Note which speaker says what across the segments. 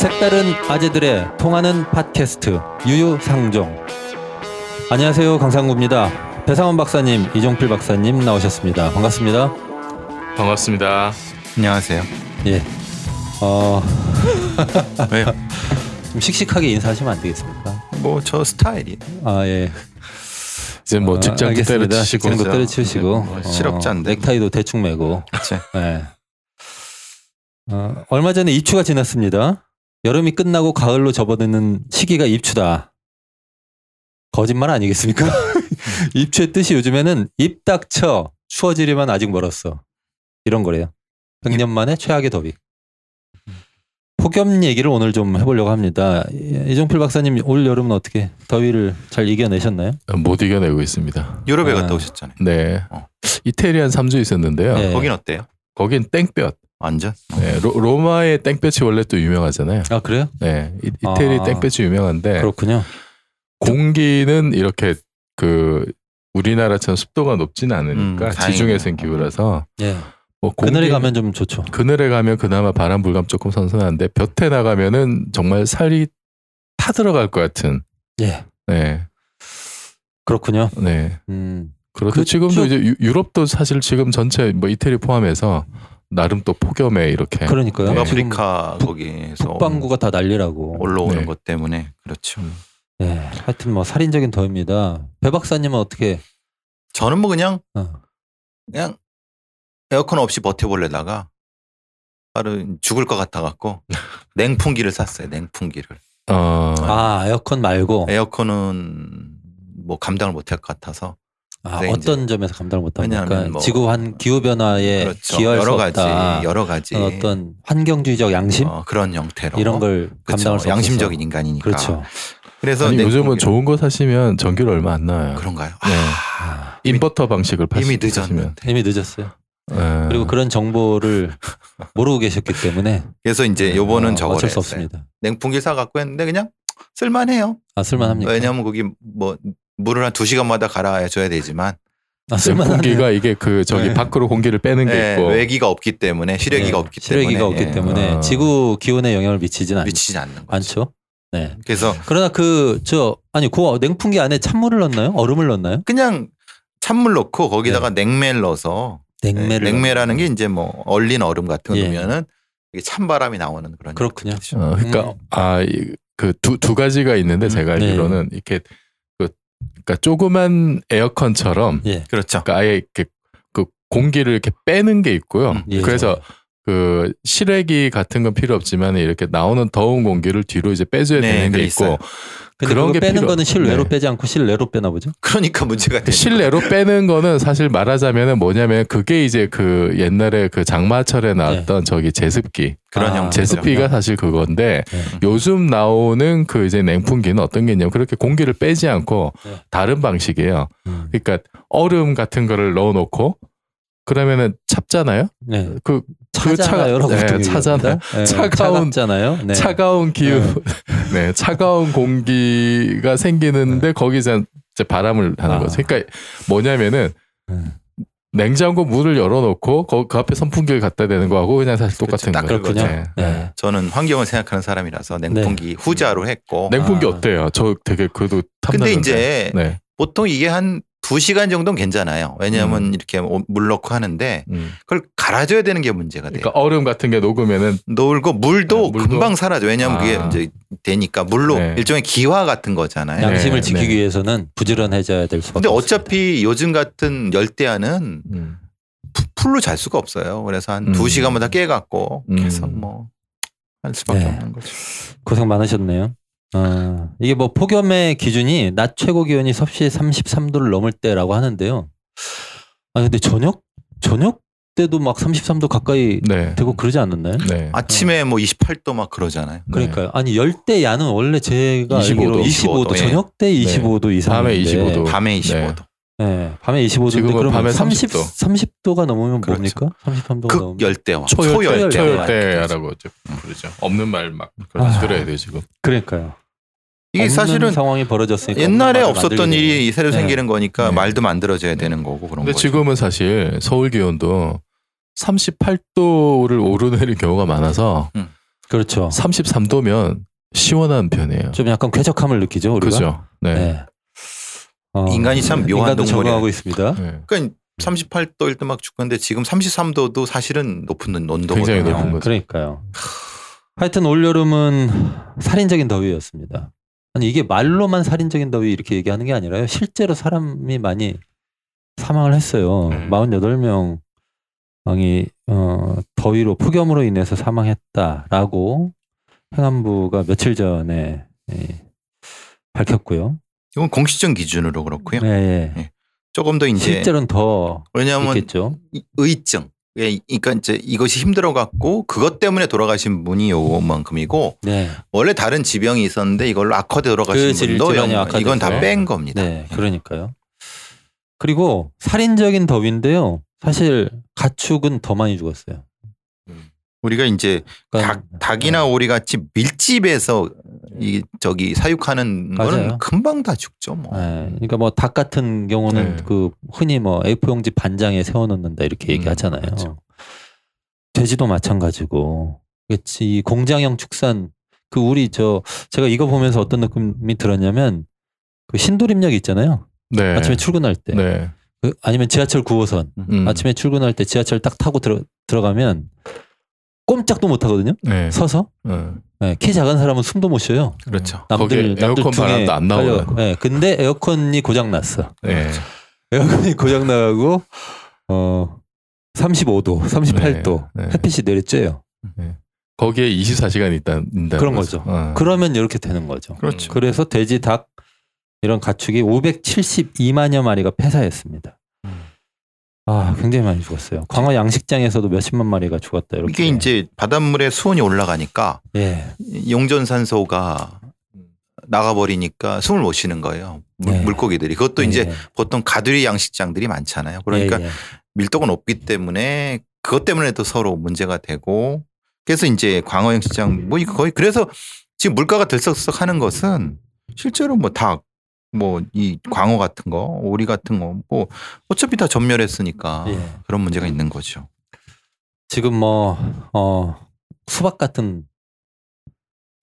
Speaker 1: 색다른 아재들의 통하는 팟캐스트 유유상종. 안녕하세요 강상구입니다. 배상원 박사님, 이종필 박사님 나오셨습니다. 반갑습니다.
Speaker 2: 반갑습니다.
Speaker 3: 안녕하세요.
Speaker 1: 예. 어,
Speaker 3: 왜요?
Speaker 1: 좀 씩씩하게 인사하시면 안 되겠습니까?
Speaker 3: 뭐 저 스타일이
Speaker 1: 아 예.
Speaker 2: 이제 뭐
Speaker 1: 어,
Speaker 2: 직장도
Speaker 1: 알겠습니다.
Speaker 2: 때려치시고
Speaker 1: 직장도
Speaker 3: 그죠.
Speaker 1: 때려치우시고
Speaker 3: 뭐 실업자인데.
Speaker 1: 어, 넥타이도 대충 매고.
Speaker 3: 그치?
Speaker 1: 예. 어, 얼마 전에 입추가 지났습니다. 여름이 끝나고 가을로 접어드는 시기가 입추다. 거짓말 아니겠습니까? 입추의 뜻이 요즘에는 입 닥쳐 추워지려면 아직 멀었어. 이런 거래요. 100년 만에 최악의 더위. 폭염 얘기를 오늘 좀 해보려고 합니다. 이종필 박사님 올 여름은 어떻게 더위를 잘 이겨내셨나요?
Speaker 2: 못 이겨내고 있습니다.
Speaker 3: 유럽에
Speaker 1: 아.
Speaker 3: 갔다 오셨잖아요.
Speaker 2: 네.
Speaker 3: 어.
Speaker 2: 이태리 한 3주 있었는데요.
Speaker 1: 네.
Speaker 3: 거긴 어때요?
Speaker 2: 거긴 땡볕.
Speaker 3: 완전?
Speaker 2: 네. 로, 마의 땡볕이 원래 또 유명하잖아요.
Speaker 1: 아 그래요?
Speaker 2: 네. 이, 이태리
Speaker 1: 아.
Speaker 2: 땡볕이 유명한데
Speaker 1: 그렇군요.
Speaker 2: 공기는 이렇게 그 우리나라처럼 습도가 높지는 않으니까
Speaker 3: 음.
Speaker 2: 지중해성 기후라서
Speaker 1: 예.
Speaker 2: 뭐
Speaker 1: 그늘에
Speaker 2: 공기-
Speaker 1: 가면 좀 좋죠.
Speaker 2: 그늘에 가면 그나마 바람 불감 조금 선선한데 볕에 나가면은 정말 살이 타 들어갈 것 같은.
Speaker 1: 예.
Speaker 2: 네.
Speaker 1: 그렇군요.
Speaker 2: 네.
Speaker 1: 음.
Speaker 2: 그렇죠.
Speaker 1: 그
Speaker 2: 지금도
Speaker 1: 쪽-
Speaker 2: 이제 유- 유럽도 사실 지금 전체 뭐 이태리 포함해서 나름 또 폭염에 이렇게
Speaker 1: 그러니까요.
Speaker 2: 네.
Speaker 3: 아프리카
Speaker 1: 북-
Speaker 3: 거기에서
Speaker 1: 북반구가 다 난리라고.
Speaker 3: 올라오는
Speaker 2: 네.
Speaker 3: 것 때문에 그렇죠.
Speaker 1: 네. 하여튼 뭐 살인적인 더위입니다. 배 박사님은 어떻게?
Speaker 3: 저는 뭐 그냥
Speaker 1: 어.
Speaker 3: 그냥 에어컨 없이 버텨보려다가 바로 죽을 것 같아 갖고 냉풍기를 샀어요. 냉풍기를.
Speaker 2: 어,
Speaker 1: 아 에어컨 말고.
Speaker 3: 에어컨은 뭐 감당을 못할 것 같아서
Speaker 1: 아,
Speaker 3: 네,
Speaker 1: 어떤 점에서 감당을 못합니까?
Speaker 3: 뭐-
Speaker 1: 지구 한 기후 변화에
Speaker 3: 그렇죠.
Speaker 1: 기여할
Speaker 3: 여러
Speaker 1: 수
Speaker 3: 가지
Speaker 1: 없다.
Speaker 3: 여러 가지
Speaker 1: 어떤 환경주의적 양심
Speaker 3: 어, 그런 형태로
Speaker 1: 이런 걸
Speaker 3: 그렇죠.
Speaker 1: 감당할 수 없어서.
Speaker 3: 양심적인 인간이니까.
Speaker 1: 그렇죠.
Speaker 3: 그래서
Speaker 2: 아니 요즘은
Speaker 3: 냉풍기를-
Speaker 2: 좋은 거 사시면 전기료 얼마 안 나와요.
Speaker 3: 그런가요?
Speaker 2: 네.
Speaker 1: 아,
Speaker 2: 인버터 방식을 파시,
Speaker 3: 이미. 늦었는데.
Speaker 1: 이미 늦었어요.
Speaker 2: 네.
Speaker 1: 그리고 그런 정보를 모르고 계셨기 때문에
Speaker 3: 그래서 이제 요번은
Speaker 1: 어,
Speaker 3: 저거를
Speaker 1: 어쩔 수. 없습니다.
Speaker 3: 냉풍기 사 갖고 했는데 그냥 쓸만해요.
Speaker 1: 아 쓸만합니까?
Speaker 3: 왜냐하면 거기 뭐 물을 한 두 시간마다 갈아줘야 되지만
Speaker 1: 아.
Speaker 2: 공기가 이게 그 저기
Speaker 3: 네.
Speaker 2: 밖으로 공기를 빼는 게
Speaker 3: 예,
Speaker 2: 있고
Speaker 3: 외기가 없기 때문에 실외기가
Speaker 1: 네,
Speaker 3: 없기
Speaker 1: 실외기가
Speaker 3: 때문에
Speaker 1: 없기
Speaker 3: 예,
Speaker 1: 때문에
Speaker 2: 아.
Speaker 1: 지구 기온에 영향을 미치진 않,
Speaker 3: 미치지 않는 거죠.
Speaker 1: 않죠. 네.
Speaker 3: 그래서
Speaker 1: 그러나 그 저 아니 그 냉풍기 안에 찬물을 넣나요? 얼음을 넣나요?
Speaker 3: 그냥 찬물 넣고 거기다가 냉매를 넣어서
Speaker 1: 네. 냉매를
Speaker 3: 네, 냉매라는 게 이제 뭐 얼린 얼음 같은 거
Speaker 1: 예.
Speaker 3: 넣으면은 이게 찬바람이 나오는 그런
Speaker 1: 그렇군요.
Speaker 3: 형태죠.
Speaker 2: 어, 그러니까
Speaker 1: 음.
Speaker 2: 아그두 두 가지가 있는데 제가
Speaker 1: 네.
Speaker 2: 알기로는 이렇게 그 그러니까 조그만 에어컨처럼
Speaker 1: 예.
Speaker 3: 그렇죠.
Speaker 2: 그러니까 아예 이렇게 그 공기를 이렇게 빼는 게 있고요.
Speaker 3: 음,
Speaker 1: 예.
Speaker 2: 그래서 그 실외기 같은 건 필요 없지만 이렇게 나오는 더운 공기를 뒤로 이제 빼줘야
Speaker 3: 네,
Speaker 2: 되는 게 있고
Speaker 3: 있어요.
Speaker 1: 근데
Speaker 2: 그런 게
Speaker 1: 빼는
Speaker 2: 필요-
Speaker 1: 거는 실외로
Speaker 2: 네.
Speaker 1: 빼지 않고 실내로 빼나 보죠?
Speaker 3: 그러니까 문제가 되는
Speaker 2: 실내로 빼는 거는 사실 말하자면은 뭐냐면 그게 이제 그 옛날에 그 장마철에 나왔던 저기 제습기
Speaker 3: 그런
Speaker 1: 아,
Speaker 3: 형태.
Speaker 2: 제습기가 사실 그건데
Speaker 1: 네.
Speaker 2: 요즘 나오는 그 이제 냉풍기는 어떤 게 있냐면 그렇게 공기를 빼지 않고
Speaker 1: 네.
Speaker 2: 다른 방식이에요.
Speaker 1: 음.
Speaker 2: 그러니까 얼음 같은 거를 넣어놓고 그러면은 찹잖아요.
Speaker 1: 네.
Speaker 2: 그
Speaker 1: 차잖아요라고
Speaker 2: 네,
Speaker 1: 보통
Speaker 2: 차잖아요.
Speaker 1: 얘기합니다. 네,
Speaker 2: 차가운-
Speaker 1: 차갑잖아요. 네.
Speaker 2: 차가운 기후, 네, 차가운 공기가 생기는데 거기서 이제 바람을 하는
Speaker 1: 아.
Speaker 2: 거죠. 그러니까 뭐냐면은
Speaker 1: 음.
Speaker 2: 냉장고 문을 열어놓고 거- 그 앞에 선풍기를 갖다 대는 거하고 그냥 사실 똑같은
Speaker 3: 딱
Speaker 2: 거예요.
Speaker 1: 그렇군요.
Speaker 2: 네.
Speaker 1: 네.
Speaker 3: 저는 환경을 생각하는 사람이라서 냉풍기 후자로 했고
Speaker 2: 냉풍기
Speaker 1: 아.
Speaker 2: 어때요? 저 되게 그래도
Speaker 3: 근데
Speaker 2: 탐나는데.
Speaker 3: 이제
Speaker 2: 네.
Speaker 3: 보통 이게 한 두시간 정도는 괜찮아요. 왜냐하면
Speaker 2: 음.
Speaker 3: 이렇게 오- 물 넣고 하는데
Speaker 2: 음.
Speaker 3: 그걸 갈아줘야 되는 게 문제가 돼요.
Speaker 2: 그러니까 얼음 같은 게 녹으면은
Speaker 3: 놀고 물도,
Speaker 2: 네, 물도?
Speaker 3: 금방 사라져. 왜냐하면
Speaker 2: 아.
Speaker 3: 그게 이제 되니까 물로
Speaker 2: 네.
Speaker 3: 일종의 기화 같은 거잖아요.
Speaker 1: 양심을
Speaker 2: 네,
Speaker 1: 지키기
Speaker 2: 네.
Speaker 1: 위해서는 부지런해져야 될 수밖에
Speaker 3: 근데
Speaker 1: 없습니다.
Speaker 3: 어차피 요즘 같은 열대야는
Speaker 2: 음.
Speaker 3: 푸- 풀로 잘 수가 없어요. 그래서 한
Speaker 2: 음.
Speaker 3: 두 시간마다 깨갖고
Speaker 2: 음.
Speaker 3: 계속 뭐 할 수밖에
Speaker 1: 네.
Speaker 3: 없는 거죠.
Speaker 1: 고생 많으셨네요. 어, 이게 뭐 폭염의 기준이 낮 최고 기온이 섭씨 33도를 넘을 때라고 하는데요. 아 근데 저녁 저녁 때도 막 33도 가까이
Speaker 2: 네.
Speaker 1: 되고 그러지 않았나요?
Speaker 2: 네.
Speaker 3: 아침에 뭐 28도 막 그러잖아요.
Speaker 1: 그러니까요. 아니 열대 야는 원래 제가
Speaker 2: 25 도.
Speaker 1: 알기로 25도,
Speaker 3: 25도, 예.
Speaker 1: 저녁 때 25도 이상
Speaker 2: 밤에 25도.
Speaker 3: 밤에 25도.
Speaker 1: 네, 밤에 25도인데
Speaker 2: 지금은
Speaker 1: 그러면
Speaker 2: 밤에
Speaker 1: 30
Speaker 2: 30도.
Speaker 1: 30도 가 넘으면
Speaker 3: 그렇죠.
Speaker 1: 뭡니까? 33도가 넘으면
Speaker 3: 극열대와
Speaker 2: 초열대,
Speaker 3: 초열대.
Speaker 2: 초열대라고 이제 부르죠. 없는 말막
Speaker 1: 아.
Speaker 2: 그래야 돼 지금.
Speaker 1: 그러니까요.
Speaker 3: 이게 사실은
Speaker 1: 상황이 벌어졌으니까
Speaker 3: 옛날에 없었던 일이. 새로
Speaker 1: 네.
Speaker 3: 생기는 거니까
Speaker 2: 네.
Speaker 3: 말도 만들어져야 되는 거고 그런
Speaker 2: 근데
Speaker 3: 거죠.
Speaker 2: 지금은 사실 서울 기온도 38도를 오르내릴 경우가 많아서
Speaker 3: 음.
Speaker 1: 그렇죠.
Speaker 2: 33도면 시원한 편이에요.
Speaker 1: 좀 약간 쾌적함을 느끼죠, 우리가.
Speaker 2: 그죠? 네.
Speaker 1: 네. 어,
Speaker 3: 인간이 참 묘한 동물이에요.
Speaker 1: 적응하고 있습니다.
Speaker 2: 네.
Speaker 3: 그러니까 38도일 때 막 죽건데 지금 33도도 사실은 높은 온도거든요.
Speaker 2: 굉장히 높은
Speaker 1: 아,
Speaker 2: 거죠.
Speaker 1: 그러니까요. 하여튼 올 여름은 살인적인 더위였습니다. 아니 이게 말로만 살인적인 더위 이렇게 얘기하는 게 아니라요. 실제로 사람이 많이 사망을 했어요.
Speaker 2: 음.
Speaker 1: 48명 이 어, 더위로 폭염으로 인해서 사망했다라고 행안부가 며칠 전에 예, 밝혔고요.
Speaker 3: 이건 공식적 기준으로 그렇고요.
Speaker 1: 예, 예.
Speaker 3: 네. 조금 더 이제
Speaker 1: 실제로는 더
Speaker 3: 왜냐하면
Speaker 1: 있겠죠.
Speaker 3: 이- 의증. 예, 그러니까 이제 이것이 힘들어 갖고 그것 때문에 돌아가신 분이 요만큼이고
Speaker 1: 네,
Speaker 3: 원래 다른 지병이 있었는데 이걸로 악화돼 돌아가신
Speaker 1: 그렇지,
Speaker 3: 분도. 이건 다 뺀 겁니다.
Speaker 1: 네, 그러니까요. 그리고 살인적인 더위인데요. 사실 가축은 더 많이 죽었어요.
Speaker 3: 우리가 이제
Speaker 1: 그러니까
Speaker 3: 닭, 닭이나 오리 같이 밀집해서 이 저기 사육하는
Speaker 1: 맞아요.
Speaker 3: 거는 금방 다 죽죠. 뭐.
Speaker 1: 네, 그러니까 뭐 닭 같은 경우는
Speaker 2: 네.
Speaker 1: 그 흔히 뭐 A4 용지 반장에 세워놓는다 이렇게
Speaker 2: 음,
Speaker 1: 얘기하잖아요.
Speaker 2: 그렇죠.
Speaker 1: 돼지도 마찬가지고. 그치, 이 공장형 축산 그 우리 저 제가 이거 보면서 어떤 느낌이 들었냐면 그 신도림역 있잖아요.
Speaker 2: 네.
Speaker 1: 아침에 출근할 때
Speaker 2: 네.
Speaker 1: 그 아니면 지하철 9호선
Speaker 2: 음.
Speaker 1: 아침에 출근할 때 지하철 딱 타고 들어 들어가면 꼼짝도 못 하거든요.
Speaker 2: 네.
Speaker 1: 서서
Speaker 2: 어.
Speaker 1: 네, 키 작은 사람은 숨도 못 쉬어요.
Speaker 3: 그렇죠.
Speaker 1: 남들
Speaker 2: 거기에 에어컨 바람도 안.
Speaker 1: 깔려- 네, 근데 에어컨이 고장 났어.
Speaker 2: 네.
Speaker 1: 에어컨이 고장 나고 어 35도, 38도
Speaker 2: 네, 네.
Speaker 1: 햇빛이 내리쬐요.
Speaker 2: 거기에 24시간 있다,
Speaker 1: 그런 거죠.
Speaker 2: 어.
Speaker 1: 그러면 이렇게 되는 거죠.
Speaker 3: 그렇죠.
Speaker 1: 그래서 돼지, 닭 이런 가축이 572만여 마리가 폐사했습니다.
Speaker 2: 음.
Speaker 1: 아, 굉장히 많이 죽었어요. 광어 양식장에서도 몇십만 마리가 죽었다 이렇게.
Speaker 3: 이게 이제 바닷물에 수온이 올라가니까
Speaker 1: 예.
Speaker 3: 용전산소가 나가버리니까 숨을 못 쉬는 거예요. 물,
Speaker 1: 네.
Speaker 3: 물고기들이. 그것도 이제
Speaker 1: 예.
Speaker 3: 보통 가두리 양식장들이 많잖아요. 그러니까
Speaker 1: 예, 예.
Speaker 3: 밀도가 높기 때문에 그것 때문에도 서로 문제가 되고 그래서 이제 광어 양식장 뭐 이거 거의 그래서 지금 물가가 들썩들썩 하는 것은 실제로 뭐 닭, 뭐 이 광어 같은 거, 오리 같은 거 뭐 어차피 다 전멸했으니까
Speaker 1: 예.
Speaker 3: 그런 문제가 있는 거죠.
Speaker 1: 지금 뭐 어, 수박 같은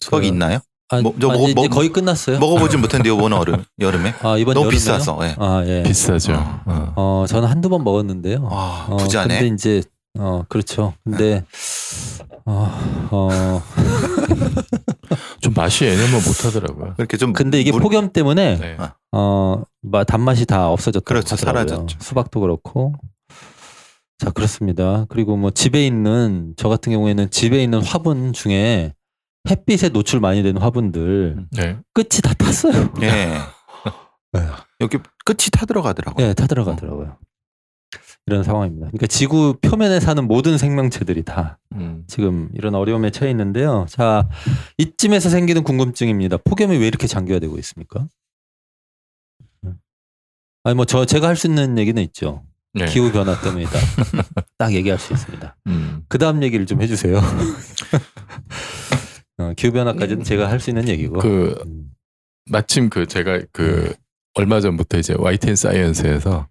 Speaker 3: 수박이
Speaker 1: 그-
Speaker 3: 있나요?
Speaker 1: 아,
Speaker 3: 뭐, 저
Speaker 1: 아,
Speaker 3: 먹-
Speaker 1: 이제
Speaker 3: 먹-
Speaker 1: 거의 끝났어요.
Speaker 3: 먹어보진 못했는데 이번 여름 여름에
Speaker 1: 아, 이번
Speaker 3: 너무
Speaker 1: 여름에요?
Speaker 3: 비싸서. 예.
Speaker 1: 아, 예.
Speaker 2: 비싸죠.
Speaker 3: 어.
Speaker 2: 어.
Speaker 1: 어, 저는 한두 번 먹었는데요.
Speaker 3: 아
Speaker 1: 어,
Speaker 3: 부자네.
Speaker 1: 근데 이제 어, 그렇죠. 근데 어, 어,
Speaker 2: 좀 맛이 예년만 못하더라고요.
Speaker 3: 그렇게 좀
Speaker 1: 근데 이게
Speaker 3: 물-
Speaker 1: 폭염 때문에
Speaker 2: 네.
Speaker 3: 아.
Speaker 1: 어, 마- 단맛이 다 없어졌다고
Speaker 3: 그렇죠. 사라졌죠.
Speaker 1: 수박도 그렇고. 자, 그렇습니다. 그리고 뭐 집에 있는 저 같은 경우에는 집에 있는 화분 중에 햇빛에 노출 많이 되는 화분들
Speaker 2: 네.
Speaker 1: 끝이 다 탔어요.
Speaker 3: 예.
Speaker 1: 네.
Speaker 3: 여기 끝이 타 들어가더라고요.
Speaker 1: 예, 타 들어가더라고요. 이런 상황입니다. 그러니까 지구 표면에 사는 모든 생명체들이 다
Speaker 2: 음.
Speaker 1: 지금 이런 어려움에 처해 있는데요. 자, 이쯤에서 생기는 궁금증입니다. 폭염이 왜 이렇게 장기화 되고 있습니까? 아니 뭐 저 제가 할 수 있는 얘기는 있죠.
Speaker 2: 네.
Speaker 1: 기후 변화 때문이다. 딱 얘기할 수 있습니다.
Speaker 2: 음.
Speaker 1: 그 다음 얘기를 좀 해주세요. 어, 기후 변화까지는 제가 할 수 있는 얘기고.
Speaker 2: 그
Speaker 1: 음,
Speaker 2: 마침 그 제가 그
Speaker 1: 네.
Speaker 2: 얼마 전부터 이제 YTN 사이언스에서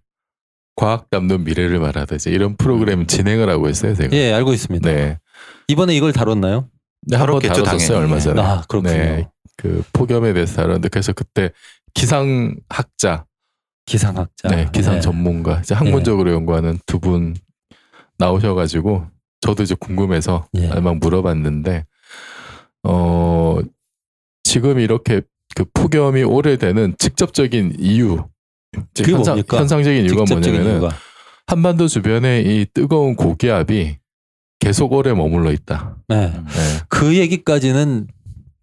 Speaker 2: 과학 담론 미래를 말하다 이제 이런 프로그램 진행을 하고 있어요, 제가.
Speaker 1: 예, 알고 있습니다.
Speaker 2: 네.
Speaker 1: 이번에 이걸 다뤘나요?
Speaker 2: 네, 한번
Speaker 3: 당연히.
Speaker 2: 얼마 전에.
Speaker 1: 아, 그렇군요.
Speaker 2: 네. 그 폭염에 대해서 다뤘는데 그래서 그때 기상학자,
Speaker 1: 기상학자.
Speaker 2: 네, 기상
Speaker 1: 네.
Speaker 2: 전문가, 이제 학문적으로 연구하는 두 분 나오셔가지고 저도 이제 궁금해서
Speaker 1: 예.
Speaker 2: 막 물어봤는데 어 지금 이렇게 그 폭염이 오래되는 직접적인 이유,
Speaker 1: 그게
Speaker 2: 현상,
Speaker 1: 뭡니까?
Speaker 2: 현상적인 이유가 뭐냐면은
Speaker 1: 이유가.
Speaker 2: 한반도 주변에 이 뜨거운 고기압이 계속 오래 머물러 있다.
Speaker 1: 네.
Speaker 3: 음.
Speaker 2: 네.
Speaker 1: 그 얘기까지는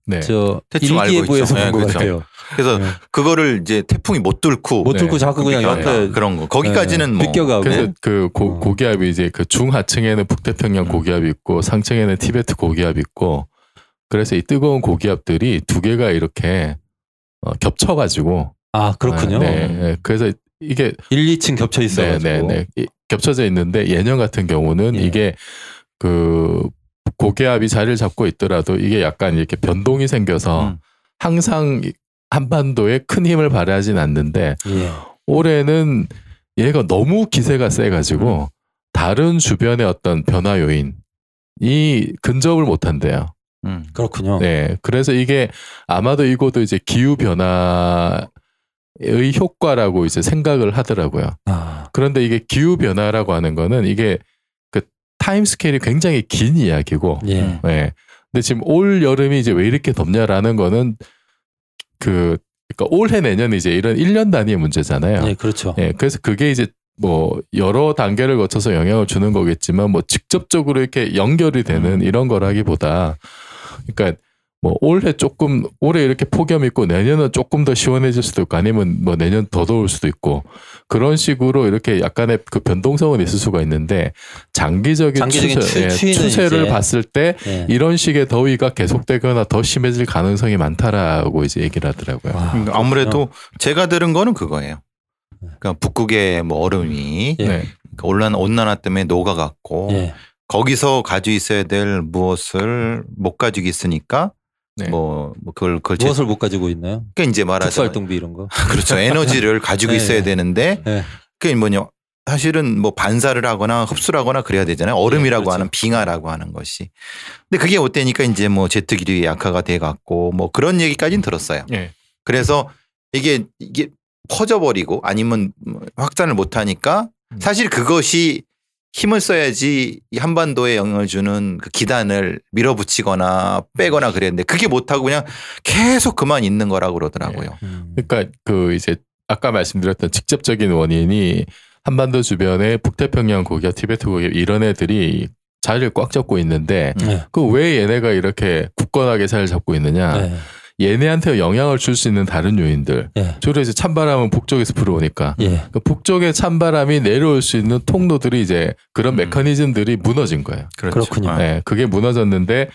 Speaker 2: 네.
Speaker 1: 저
Speaker 3: 대충
Speaker 1: 일기예보에서
Speaker 3: 있죠.
Speaker 1: 본것
Speaker 3: 네, 그렇죠.
Speaker 1: 같아요.
Speaker 3: 그래서
Speaker 1: 네.
Speaker 3: 그거를 이제 태풍이 못 뚫고
Speaker 1: 못
Speaker 2: 네.
Speaker 1: 들고 자꾸 그냥 옆에.
Speaker 3: 그런 거. 거기까지는 뭐
Speaker 1: 비껴가고.
Speaker 2: 그래서 그 고,
Speaker 1: 어.
Speaker 2: 고기압이 이제 그 중하층에는 북태평양
Speaker 3: 음.
Speaker 2: 고기압이 있고 상층에는 티베트 고기압이 있고 그래서 이 뜨거운 고기압들이 두 개가 이렇게 어, 겹쳐가지고
Speaker 1: 아 그렇군요.
Speaker 2: 네, 네. 그래서 이게
Speaker 1: 1, 2층 겹쳐
Speaker 2: 네,
Speaker 1: 있어가지고.
Speaker 2: 네, 네. 이- 겹쳐져 있는데 예년 같은 경우는
Speaker 1: 예.
Speaker 2: 이게 그 고기압이 자리를 잡고 있더라도 이게 약간 이렇게 변동이 생겨서
Speaker 3: 음.
Speaker 2: 항상 이- 한반도에 큰 힘을 발휘하진 않는데
Speaker 1: 예.
Speaker 2: 올해는 얘가 너무 기세가 세가지고 다른 주변의 어떤 변화 요인이 근접을 못한대요.
Speaker 3: 음.
Speaker 1: 그렇군요.
Speaker 2: 네. 그래서 이게 아마도 이것도 이제 기후 변화 의 효과라고 이제 생각을 하더라고요.
Speaker 1: 아,
Speaker 2: 그런데 이게 기후 변화라고 하는 거는 이게 그 타임 스케일이 굉장히 긴 이야기고
Speaker 1: 예.
Speaker 3: 음.
Speaker 2: 네. 근데 지금 올 여름이 이제 왜 이렇게 덥냐라는 거는 그 그러니까 올해 내년 이제 이런 1년 단위의 문제잖아요.
Speaker 1: 예, 그렇죠.
Speaker 2: 예, 그래서 그게 이제 뭐 여러 단계를 거쳐서 영향을 주는 거겠지만 뭐 직접적으로 이렇게 연결이 되는
Speaker 3: 음.
Speaker 2: 이런 거라기보다 그러니까 뭐 올해 조금 올해 이렇게 폭염 있고 내년은 조금 더 시원해질 수도 있고 아니면 뭐 내년 더 더울 수도 있고 그런 식으로 이렇게 약간의 그 변동성은 있을 수가 있는데 장기적인,
Speaker 1: 장기적인
Speaker 2: 추세,
Speaker 1: 추-
Speaker 2: 예, 추세를
Speaker 1: 이제-
Speaker 2: 봤을 때
Speaker 1: 예.
Speaker 2: 이런 식의 더위가 계속되거나 더 심해질 가능성이 많다라고 이제 얘기를 하더라고요.
Speaker 1: 와,
Speaker 3: 그러니까 아무래도 제가 들은 거는 그거예요. 그러니까 북극의 뭐 얼음이
Speaker 1: 예.
Speaker 2: 네.
Speaker 3: 그 온난 온난화 때문에 녹아갔고
Speaker 1: 예.
Speaker 3: 거기서 가지고 있어야 될 무엇을 못 가지고 있으니까
Speaker 2: 네.
Speaker 3: 뭐, 뭐 그걸 그걸 제-
Speaker 1: 무엇을 못 가지고 있나요?
Speaker 3: 그러니까 이제 말하자면
Speaker 1: 특수활동비 이런 거.
Speaker 3: 그렇죠 에너지를 가지고
Speaker 1: 네.
Speaker 3: 있어야 되는데
Speaker 1: 예.
Speaker 3: 그게 뭐냐 사실은 뭐 반사를 하거나 흡수를 하거나 그래야 되잖아요 얼음이라고
Speaker 1: 그렇죠.
Speaker 3: 하는 빙하라고 하는 것이 근데 그게 어때니까 이제 뭐 제트 기류 약화가 돼 갖고 뭐 그런 얘기까지는 들었어요
Speaker 2: 예.
Speaker 3: 그래서 이게 이게 퍼져버리고 아니면 뭐 확산을 못 하니까
Speaker 2: 음.
Speaker 3: 사실 그것이 힘을 써야지 이 한반도에 영향을 주는 그 기단을 밀어붙이거나 빼거나 그랬는데 그게 못하고 그냥 계속 그만 있는 거라고 그러더라고요.
Speaker 1: 음.
Speaker 2: 그러니까 그 이제 아까 말씀드렸던 직접적인 원인이 한반도 주변의 북태평양 고기압, 티베트 고기압 이런 애들이 자리를 꽉 잡고 있는데
Speaker 3: 음.
Speaker 1: 네.
Speaker 2: 그왜 얘네가 이렇게 굳건하게 자리를 잡고 있느냐?
Speaker 1: 네.
Speaker 2: 얘네한테 영향을 줄 수 있는 다른 요인들.
Speaker 1: 예.
Speaker 2: 주로 이제 찬바람은 북쪽에서 불어오니까
Speaker 1: 예.
Speaker 2: 그 북쪽의 찬바람이 내려올 수 있는 통로들이 이제 그런
Speaker 3: 음.
Speaker 2: 메커니즘들이 무너진 거예요.
Speaker 3: 그렇죠.
Speaker 1: 그렇군요.
Speaker 3: 아,
Speaker 2: 네, 그게 무너졌는데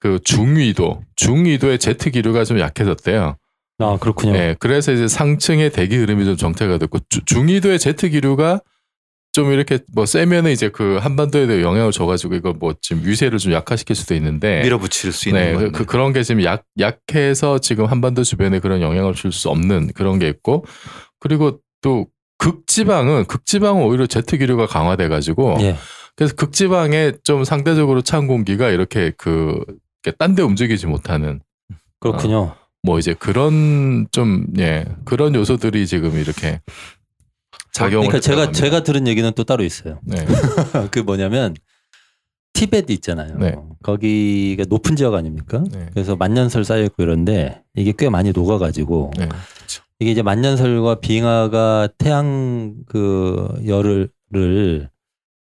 Speaker 2: 그 중위도, 중위도의 제트 기류가 좀 약해졌대요.
Speaker 1: 아, 그렇군요.
Speaker 2: 네, 그래서 이제 상층의 대기 흐름이 좀 정체가 됐고 주- 중위도의 제트 기류가 좀 이렇게 뭐 세면은 이제 그 한반도에도 영향을 줘가지고 이거 뭐 지금 유세를 좀 약화시킬 수도 있는데
Speaker 3: 밀어붙일 수 있는
Speaker 2: 네,
Speaker 3: 건
Speaker 2: 그, 그런 게 지금 약 약해서 지금 한반도 주변에 그런 영향을 줄 수 없는 그런 게 있고 그리고 또 극지방은 극지방은 오히려 제트 기류가 강화돼 가지고
Speaker 1: 예.
Speaker 2: 그래서 극지방에 좀 상대적으로 찬 공기가 이렇게 그 딴 데 움직이지 못하는
Speaker 1: 그렇군요.
Speaker 2: 뭐 이제 그런 좀 예 그런 요소들이 지금 이렇게 작용을
Speaker 1: 그러니까 제가
Speaker 2: 합니다.
Speaker 1: 제가 들은 얘기는 또 따로 있어요.
Speaker 2: 네.
Speaker 1: 그 뭐냐면 티베트 있잖아요.
Speaker 2: 네.
Speaker 1: 거기가 높은 지역 아닙니까?
Speaker 2: 네.
Speaker 1: 그래서 만년설 쌓여 있고 이런데 이게 꽤 많이 녹아가지고
Speaker 2: 네.
Speaker 1: 이게 이제 만년설과 빙하가 태양 그 열을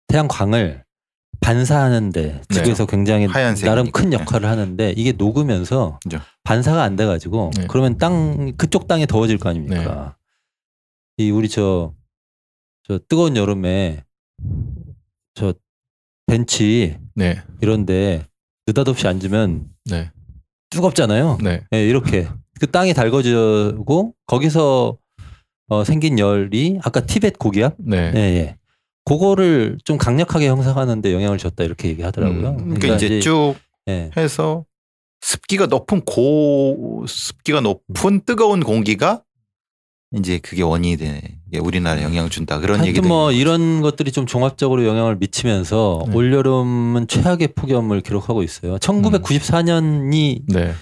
Speaker 1: 태양 광을 반사하는데
Speaker 2: 네.
Speaker 1: 지구에서 굉장히
Speaker 3: 하얀색이니까.
Speaker 1: 나름 큰 역할을 하는데 이게 녹으면서
Speaker 3: 그죠.
Speaker 1: 반사가 안 돼가지고
Speaker 2: 네.
Speaker 1: 그러면 땅 그쪽 땅이 더워질 거 아닙니까? 이 우리 저 저 뜨거운 여름에 저 벤치
Speaker 2: 네.
Speaker 1: 이런데 느닷없이 앉으면
Speaker 2: 네.
Speaker 1: 뜨겁잖아요.
Speaker 2: 네.
Speaker 1: 예, 이렇게 그 땅이 달궈지고 거기서 어, 생긴 열이 아까 티벳 고기압,
Speaker 2: 네.
Speaker 1: 예, 예. 그거를 좀 강력하게 형성하는데 영향을 줬다 이렇게 얘기하더라고요.
Speaker 2: 음,
Speaker 3: 그러니까 이제 쭉
Speaker 1: 예,
Speaker 3: 해서 습기가 높은 고 습기가 높은 뜨거운 공기가 이제 그게 원인이 되네. 우리나라에 영향을 준다. 그런 얘기도
Speaker 1: 뭐. 이런 것들이 좀 종합적으로 영향을 미치면서
Speaker 2: 네.
Speaker 1: 올 여름은 최악의 폭염을 기록하고 있어요. 1994년이
Speaker 2: 네.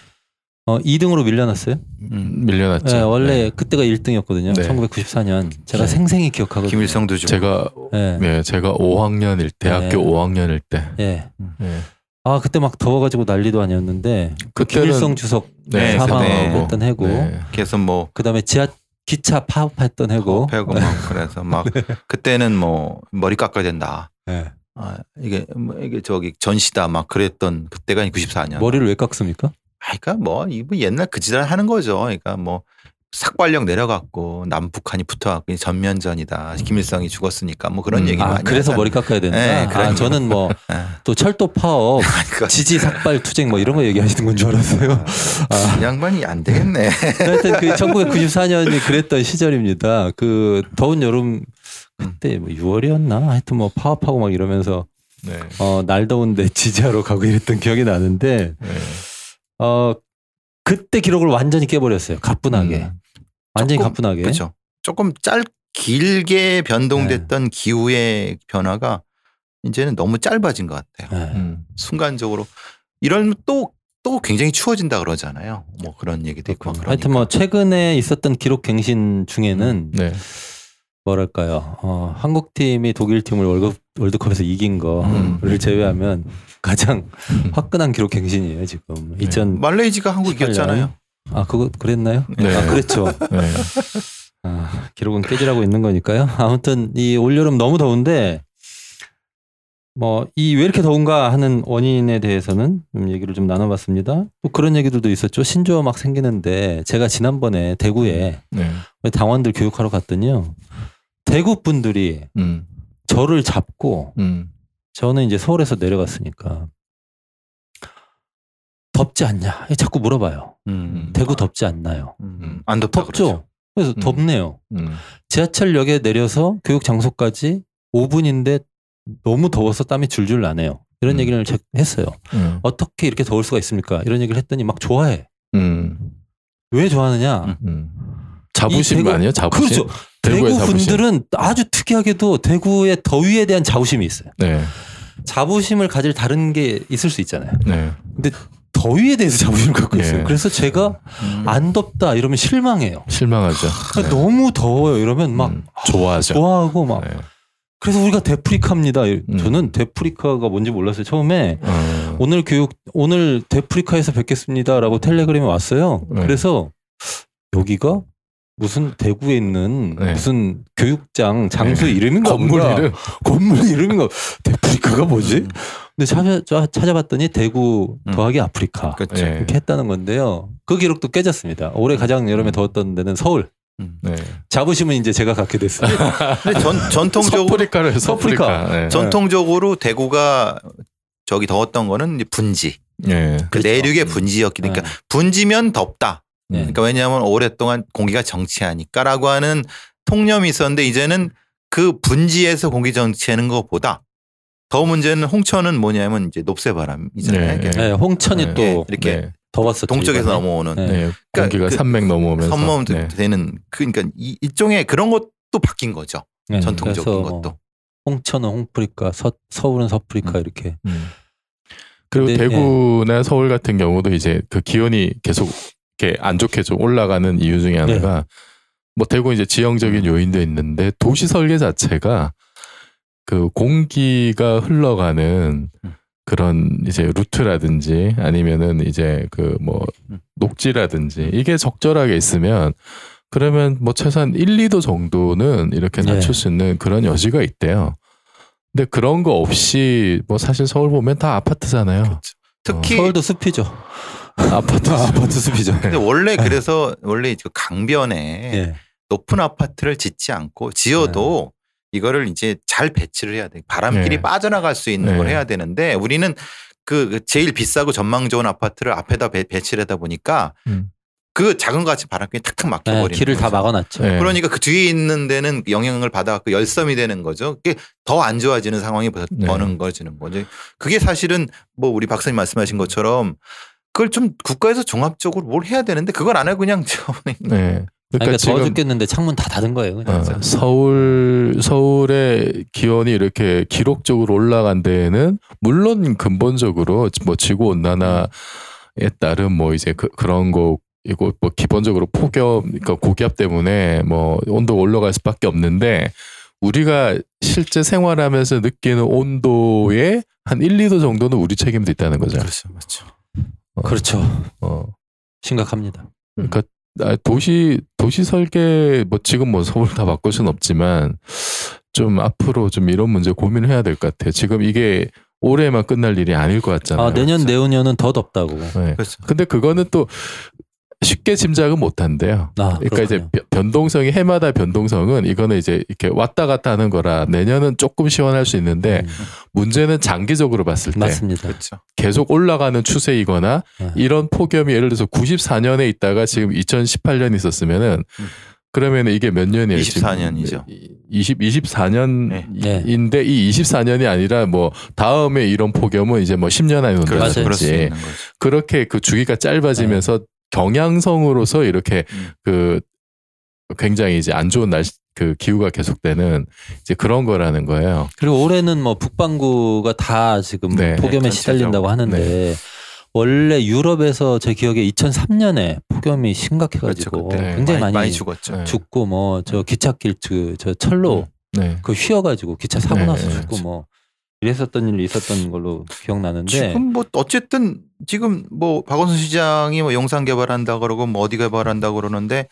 Speaker 1: 어, 2등으로 밀려났어요.
Speaker 3: 음.
Speaker 2: 밀려났죠.
Speaker 1: 예, 원래
Speaker 2: 네.
Speaker 1: 그때가 1등이었거든요.
Speaker 2: 네.
Speaker 1: 1994년 제가
Speaker 2: 네.
Speaker 1: 생생히 기억하거든요.
Speaker 3: 김일성도 좀
Speaker 2: 제가
Speaker 1: 예,
Speaker 2: 네, 제가 5학년일 대학교
Speaker 1: 네.
Speaker 2: 5학년일 때.
Speaker 1: 예.
Speaker 2: 네.
Speaker 1: 아 그때 막 더워가지고 난리도 아니었는데 그 김일성 주석
Speaker 2: 네,
Speaker 1: 사망했던 해고
Speaker 2: 네.
Speaker 3: 그래서 뭐
Speaker 1: 그다음에 지하 기차 파업했던 해고
Speaker 3: 패고 막 그래서 막 그때는 뭐 머리 깎아야 된다.
Speaker 1: 예.
Speaker 3: 아, 이게 뭐 이게 저기 전시다 막 그랬던 그때가 94년.
Speaker 1: 머리를 왜 깎습니까?
Speaker 3: 아, 그러니까 뭐 이거 옛날 그 지랄 하는 거죠. 그러니까 뭐 삭발력 내려갔고 남북한이 붙어갖고 전면전이다. 김일성이 죽었으니까 뭐 그런
Speaker 2: 음,
Speaker 3: 얘기
Speaker 1: 아
Speaker 3: 많이
Speaker 1: 그래서
Speaker 3: 하잖아요.
Speaker 1: 머리 깎아야 된다.
Speaker 3: 네, 그런
Speaker 1: 아, 저는 뭐 또 철도 파업, 지지 삭발 투쟁 뭐 이런 거 얘기하시는 건 줄 알았어요. 아,
Speaker 3: 이 양반이 안 되겠네.
Speaker 1: 하여튼 그 1994년이 그랬던 시절입니다. 그 더운 여름 그때 뭐 6월이었나? 하여튼 뭐 파업하고 막 이러면서
Speaker 2: 네.
Speaker 1: 어, 날 더운데 지지하러 가고 이랬던 기억이 나는데
Speaker 2: 네.
Speaker 1: 어 그때 기록을 완전히 깨버렸어요. 가뿐하게.
Speaker 2: 음.
Speaker 1: 완전히
Speaker 3: 조금,
Speaker 1: 가뿐하게.
Speaker 3: 그렇죠. 조금 짧 길게 변동됐던
Speaker 1: 네.
Speaker 3: 기후의 변화가 이제는 너무 짧아진 것 같아요.
Speaker 1: 네.
Speaker 2: 음.
Speaker 3: 순간적으로 이런 또또또 굉장히 추워진다 그러잖아요. 뭐 그런 얘기도 있고. 막
Speaker 1: 하여튼 뭐 최근에 있었던 기록 갱신 중에는
Speaker 2: 네.
Speaker 1: 뭐랄까요. 어, 한국 팀이 독일 팀을 월드, 월드컵에서 이긴 거를
Speaker 2: 음.
Speaker 1: 제외하면 가장 화끈한 기록 갱신이에요 지금.
Speaker 2: 네.
Speaker 1: 2000
Speaker 3: 말레이지가 한국 이겼잖아요.
Speaker 1: 아 그거 그랬나요?
Speaker 2: 네.
Speaker 1: 아 그랬죠.
Speaker 2: 네.
Speaker 1: 아, 기록은 깨지라고 있는 거니까요. 아무튼 이 올여름 너무 더운데 뭐 이 왜 이렇게 더운가 하는 원인에 대해서는 좀 얘기를 좀 나눠봤습니다. 또 그런 얘기들도 있었죠. 신조어 막 생기는데 제가 지난번에 대구에
Speaker 2: 네.
Speaker 1: 당원들 교육하러 갔더니요. 대구 분들이
Speaker 2: 음.
Speaker 1: 저를 잡고
Speaker 2: 음.
Speaker 1: 저는 이제 서울에서 내려갔으니까 덥지 않냐 자꾸 물어봐요.
Speaker 3: 음.
Speaker 1: 대구 덥지 않나요?
Speaker 3: 음. 안 덥다
Speaker 1: 덥죠.
Speaker 3: 그러죠.
Speaker 1: 그래서
Speaker 2: 음.
Speaker 1: 덥네요.
Speaker 2: 음.
Speaker 1: 지하철역에 내려서 교육 장소까지 5분인데 너무 더워서 땀이 줄줄 나네요. 이런
Speaker 2: 음.
Speaker 1: 얘기를 제- 했어요.
Speaker 2: 음.
Speaker 1: 어떻게 이렇게 더울 수가 있습니까? 이런 얘기를 했더니 막 좋아해.
Speaker 2: 음.
Speaker 1: 왜 좋아하느냐?
Speaker 2: 자부심
Speaker 1: 이 대구-
Speaker 2: 아니에요? 자부심.
Speaker 1: 그렇죠. 대구
Speaker 2: 자부심.
Speaker 1: 분들은 아주 특이하게도 대구의 더위에 대한 자부심이 있어요.
Speaker 2: 네.
Speaker 1: 자부심을 가질 다른 게 있을 수 있잖아요.
Speaker 2: 네.
Speaker 1: 더위에 대해서 자부심을 갖고 있어요.
Speaker 2: 예.
Speaker 1: 그래서 제가
Speaker 3: 음.
Speaker 1: 안 덥다 이러면 실망해요.
Speaker 2: 실망하죠. 네.
Speaker 1: 너무 더워요 이러면 막
Speaker 2: 음. 좋아하죠.
Speaker 1: 좋아하고 막
Speaker 2: 네.
Speaker 1: 그래서 우리가 데프리카입니다.
Speaker 2: 음.
Speaker 1: 저는 데프리카가 뭔지 몰랐어요. 처음에
Speaker 2: 어.
Speaker 1: 오늘 교육 오늘 데프리카에서 뵙겠습니다라고 텔레그램이 왔어요.
Speaker 2: 네.
Speaker 1: 그래서 여기가 무슨 대구에 있는
Speaker 2: 네.
Speaker 1: 무슨 교육장 장소
Speaker 2: 네.
Speaker 1: 이름인가
Speaker 2: 건물
Speaker 1: 보다.
Speaker 2: 이름.
Speaker 1: 건물 이름인가 대프리카가 뭐지?
Speaker 3: 음.
Speaker 1: 근데 찾아, 짜- 찾아봤더니 대구
Speaker 3: 음.
Speaker 1: 더하기 아프리카
Speaker 3: 그렇죠.
Speaker 2: 네.
Speaker 1: 이렇게 했다는 건데요. 그 기록도 깨졌습니다. 올해 가장 여름에 더웠던 데는 서울.
Speaker 3: 음.
Speaker 2: 네.
Speaker 1: 자부심은 이제 제가 갖게 됐어요.
Speaker 3: 근데 전, 전통적으로
Speaker 2: 서프리카를 해서
Speaker 1: 서프리카.
Speaker 2: 서프리카. 네.
Speaker 3: 전통적으로 대구가 저기 더웠던 거는 이제 분지.
Speaker 2: 네.
Speaker 3: 그
Speaker 1: 그렇죠.
Speaker 3: 내륙의 분지였기 그러니까
Speaker 1: 네.
Speaker 3: 분지면 덥다.
Speaker 1: 네.
Speaker 3: 그러니까 왜냐하면 오랫동안 공기가 정치하니까라고 하는 통념이 있었는데 이제는 그 분지에서 공기 정치하는 것보다 더 문제는 홍천은 뭐냐면 이제 높새 바람이잖아요.
Speaker 2: 네.
Speaker 3: 이게
Speaker 1: 네, 홍천이
Speaker 3: 네.
Speaker 1: 또
Speaker 3: 네. 이렇게
Speaker 2: 네.
Speaker 1: 더웠었죠.
Speaker 3: 동쪽에서
Speaker 1: 이번에.
Speaker 3: 넘어오는
Speaker 1: 네.
Speaker 2: 네.
Speaker 3: 그러니까
Speaker 2: 공기가
Speaker 3: 그
Speaker 2: 산맥 넘어오면서 네.
Speaker 3: 되는 그 그러니까 이, 일종의 그런 것도 바뀐 거죠.
Speaker 1: 네,
Speaker 3: 전통적인
Speaker 1: 그래서
Speaker 3: 것도.
Speaker 1: 홍천은 홍프리카, 서, 서울은 서프리카
Speaker 3: 음.
Speaker 1: 이렇게.
Speaker 2: 음. 그리고
Speaker 1: 근데, 예.
Speaker 2: 대구나 서울 같은 경우도 이제 그 기온이 계속 이렇게 안 좋게 좀 올라가는 이유 중에 하나가 뭐 대구 이제 지형적인 요인도 있는데 도시 설계 자체가 그 공기가 흘러가는
Speaker 3: 음.
Speaker 2: 그런 이제 루트라든지 아니면은 이제 그뭐
Speaker 3: 음.
Speaker 2: 녹지라든지 이게 적절하게 있으면 그러면 뭐 최소한 1, 2도 정도는 이렇게
Speaker 1: 네.
Speaker 2: 낮출 수 있는 그런 여지가 있대요. 근데 그런 거 없이 뭐 사실 서울 보면 다 아파트잖아요.
Speaker 3: 특히
Speaker 1: 서울도 숲이죠.
Speaker 2: 아파트
Speaker 1: 아파트 숲이죠.
Speaker 3: 근데 원래 그래서 원래 그 강변에
Speaker 1: 예.
Speaker 3: 높은 아파트를 짓지 않고 지어도 이거를 이제 잘 배치를 해야 돼. 바람길이
Speaker 2: 네.
Speaker 3: 빠져나갈 수 있는
Speaker 2: 네.
Speaker 3: 걸 해야 되는데 우리는 그 제일 비싸고 전망 좋은 아파트를 앞에다 배, 배치를 하다 보니까
Speaker 2: 음.
Speaker 3: 그 작은 거 같이 바람길이 탁탁
Speaker 1: 네,
Speaker 3: 막혀버리는
Speaker 1: 길을 다
Speaker 3: 거죠.
Speaker 1: 막아놨죠.
Speaker 2: 네.
Speaker 3: 그러니까 그 뒤에 있는 데는 영향을 받아갖고 열섬이 되는 거죠. 그게 더 안 좋아지는 상황이 버-
Speaker 2: 네.
Speaker 3: 버는 거지는 거죠. 그게 사실은 뭐 우리 박사님 말씀하신 것처럼 그걸 좀 국가에서 종합적으로 뭘 해야 되는데 그걸 안 하고 그냥 저
Speaker 2: 네.
Speaker 1: 그러니까,
Speaker 2: 그러니까
Speaker 1: 더워
Speaker 2: 지금
Speaker 1: 죽겠는데 창문 다 닫은 거예요. 그냥.
Speaker 2: 어, 서울 서울의 기온이 이렇게 기록적으로 올라간 데에는 물론 근본적으로 뭐 지구 온난화에 따른 뭐 이제 그, 그런 거 이거 뭐 기본적으로 폭염 그러니까 고기압 때문에 뭐 온도 가 올라갈 수밖에 없는데 우리가 실제 생활하면서 느끼는 온도의 한 1, 2도 정도는 우리 책임도 있다는 거죠.
Speaker 3: 그렇죠, 그렇죠.
Speaker 2: 어,
Speaker 1: 그렇죠.
Speaker 2: 어.
Speaker 1: 심각합니다.
Speaker 2: 그러니까 아, 도시 도시 설계 뭐 지금 뭐 서울 다 바꿀 수는 없지만 좀 앞으로 좀 이런 문제 고민을 해야 될 것 같아요. 지금 이게 올해만 끝날 일이 아닐 것 같잖아요.
Speaker 1: 아, 내년 내후년은 더 덥다고.
Speaker 2: 네.
Speaker 3: 그렇죠.
Speaker 2: 근데 그거는 또 쉽게 짐작은 못 한대요.
Speaker 1: 아,
Speaker 2: 그러니까 이제
Speaker 1: 그렇군요.
Speaker 2: 변- 변동성이 해마다 변동성은 이거는 이제 이렇게 왔다 갔다 하는 거라 내년은 조금 시원할 수 있는데
Speaker 1: 음,
Speaker 2: 문제는 장기적으로 봤을 때
Speaker 1: 맞습니다.
Speaker 3: 그렇죠.
Speaker 2: 계속 올라가는 추세이거나
Speaker 1: 네.
Speaker 2: 이런 폭염이 예를 들어서 94년에 있다가 지금 2018년 있었으면은
Speaker 3: 음.
Speaker 2: 그러면 이게 몇 년이에요?
Speaker 3: 24년 이죠.
Speaker 2: 20 24년인데
Speaker 1: 네.
Speaker 2: 이 24년이 아니라 뭐 다음에 이런 폭염은 이제 뭐 10년 안에
Speaker 3: 그렇죠.
Speaker 2: 온다든지
Speaker 3: 거죠.
Speaker 2: 그렇게 그 주기가 짧아지면서 경향성으로서 이렇게
Speaker 3: 음.
Speaker 2: 그 굉장히 이제 안 좋은 날씨 그 기후가 계속되는 이제 그런 거라는 거예요.
Speaker 1: 그리고 올해는 뭐 북반구가 다 지금
Speaker 2: 네.
Speaker 1: 폭염에
Speaker 3: 네,
Speaker 1: 시달린다고. 하는데 원래 유럽에서 제 기억에 2003년에 폭염이 심각해가지고
Speaker 3: 그렇죠,
Speaker 1: 굉장히 많이,
Speaker 3: 많이 죽었죠.
Speaker 2: 네.
Speaker 1: 죽고 뭐 저 기찻길 그 저 철로
Speaker 2: 네.
Speaker 1: 그 휘어가지고 기차 사고
Speaker 2: 네,
Speaker 1: 나서
Speaker 2: 네,
Speaker 1: 죽고
Speaker 2: 그렇죠.
Speaker 1: 뭐 이랬었던 일이 있었던 걸로 기억나는데
Speaker 3: 지금 뭐 어쨌든 지금 뭐 박원순 시장이 뭐 영상 개발한다 그러고 뭐 어디 개발한다 그러는데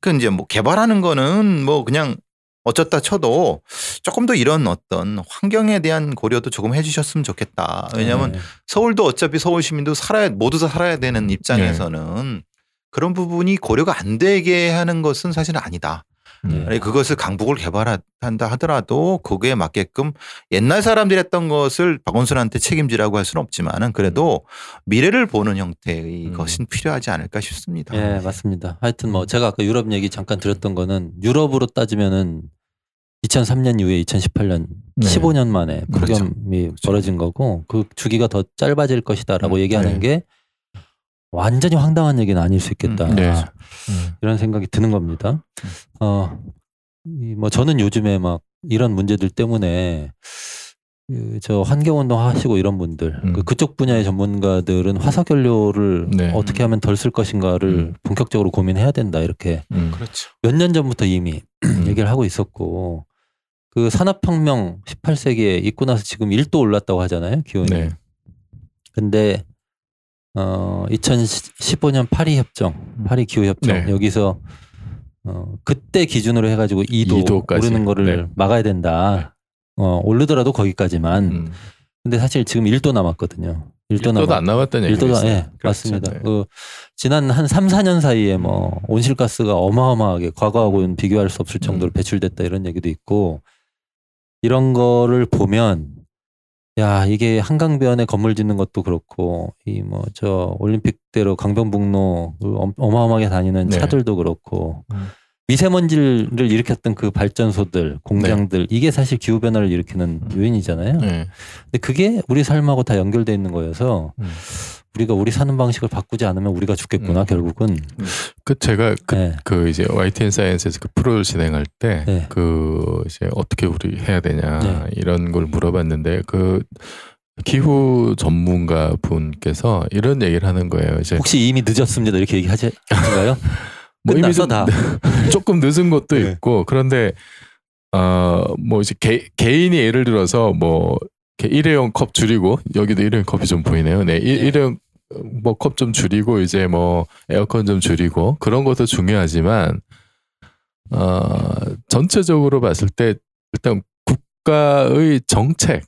Speaker 3: 그 이제 뭐 개발하는 거는 뭐 그냥 어쩌다 쳐도 조금 더 이런 어떤 환경에 대한 고려도 조금 해주셨으면 좋겠다. 왜냐하면
Speaker 1: 네.
Speaker 3: 서울도 어차피 서울 시민도 살아야 모두 다 살아야 되는 입장에서는 그런 부분이 고려가 안 되게 하는 것은 사실은 아니다.
Speaker 1: 네.
Speaker 3: 그것을 강북을 개발한다 하더라도 거기에 맞게끔 옛날 사람들이 했던 것을 박원순한테 책임지라고 할 수는 없지만은 그래도 미래를 보는 형태의
Speaker 2: 음.
Speaker 3: 것은 필요하지 않을까 싶습니다.
Speaker 1: 예, 맞습니다. 하여튼 뭐 제가 아까 유럽 얘기 잠깐 드렸던 거는 유럽으로 따지면은 2003년 이후에 2018년
Speaker 2: 네.
Speaker 1: 15년 만에
Speaker 3: 그렇죠.
Speaker 1: 폭염이 벌어진 거고 그 주기가 더 짧아질 것이다라고
Speaker 3: 음,
Speaker 1: 얘기하는
Speaker 2: 네.
Speaker 1: 게 완전히 황당한 얘기는 아닐 수 있겠다.
Speaker 3: 음,
Speaker 2: 네.
Speaker 1: 이런 생각이 드는 겁니다. 어, 이뭐 저는 요즘에 막 이런 문제들 때문에 그저 환경운동 하시고 이런 분들
Speaker 2: 음.
Speaker 1: 그 그쪽 분야의 전문가들은 화석연료를
Speaker 2: 네.
Speaker 1: 어떻게 하면 덜 쓸 것인가를
Speaker 2: 음.
Speaker 1: 본격적으로 고민해야 된다 이렇게
Speaker 2: 음.
Speaker 3: 그렇죠.
Speaker 1: 몇년 전부터 이미
Speaker 2: 음.
Speaker 1: 얘기를 하고 있었고 그 산업혁명 18세기에 있고 나서 지금 1도 올랐다고 하잖아요 기온이.
Speaker 2: 네.
Speaker 1: 근데 어 2015년 파리 협정, 파리 기후 협정
Speaker 2: 네.
Speaker 1: 여기서 어 그때 기준으로 해가지고 2도
Speaker 2: 2도 까지.
Speaker 1: 오르는 거를
Speaker 2: 네.
Speaker 1: 막아야 된다. 어 오르더라도 거기까지만.
Speaker 2: 음.
Speaker 1: 근데 사실 지금 1도 남았거든요. 1도
Speaker 2: 일도도
Speaker 1: 남았.
Speaker 2: 안 남았다는 얘기죠.
Speaker 1: 1도도 예, 맞습니다.
Speaker 2: 네.
Speaker 1: 그 지난 한 3, 4년 사이에 뭐 온실가스가 어마어마하게 과거하고는 비교할 수 없을 정도로
Speaker 2: 음.
Speaker 1: 배출됐다 이런 얘기도 있고 이런 거를 보면 야 이게 한강변에 건물 짓는 것도 그렇고 이 뭐 저 올림픽대로 강변북로 그 엄- 어마어마하게 다니는
Speaker 2: 네.
Speaker 1: 차들도 그렇고
Speaker 2: 음.
Speaker 1: 미세먼지를 일으켰던 그 발전소들 공장들 이게 사실 기후 변화를 일으키는 요인이잖아요.
Speaker 2: 네.
Speaker 1: 근데 그게 우리 삶하고 다 연결돼 있는 거여서
Speaker 2: 음.
Speaker 1: 우리가 우리 사는 방식을 바꾸지 않으면 우리가 죽겠구나
Speaker 2: 음.
Speaker 1: 결국은.
Speaker 2: 그 제가 그,
Speaker 1: 네.
Speaker 2: 그 이제 YTN 사이언스에서 그 프로를 진행할 때
Speaker 1: 네.
Speaker 2: 그 이제 어떻게 우리 해야 되냐
Speaker 1: 네.
Speaker 2: 이런 걸 물어봤는데 그 기후 전문가 분께서 이런 얘기를 하는 거예요. 이제
Speaker 1: 혹시 이미 늦었습니다 이렇게 얘기하지 않가요?
Speaker 2: 뭐 이미 좀
Speaker 1: 다.
Speaker 2: 조금 늦은 것도
Speaker 1: 네.
Speaker 2: 있고 그런데 어뭐 이제 개, 개인이 예를 들어서 뭐 일회용 컵 줄이고 여기도 일회용 컵이 좀 보이네요. 네, 일,
Speaker 1: 네.
Speaker 2: 일회용 뭐 컵 좀 줄이고 이제 뭐 에어컨 좀 줄이고 그런 것도 중요하지만 어 전체적으로 봤을 때 일단 국가의 정책.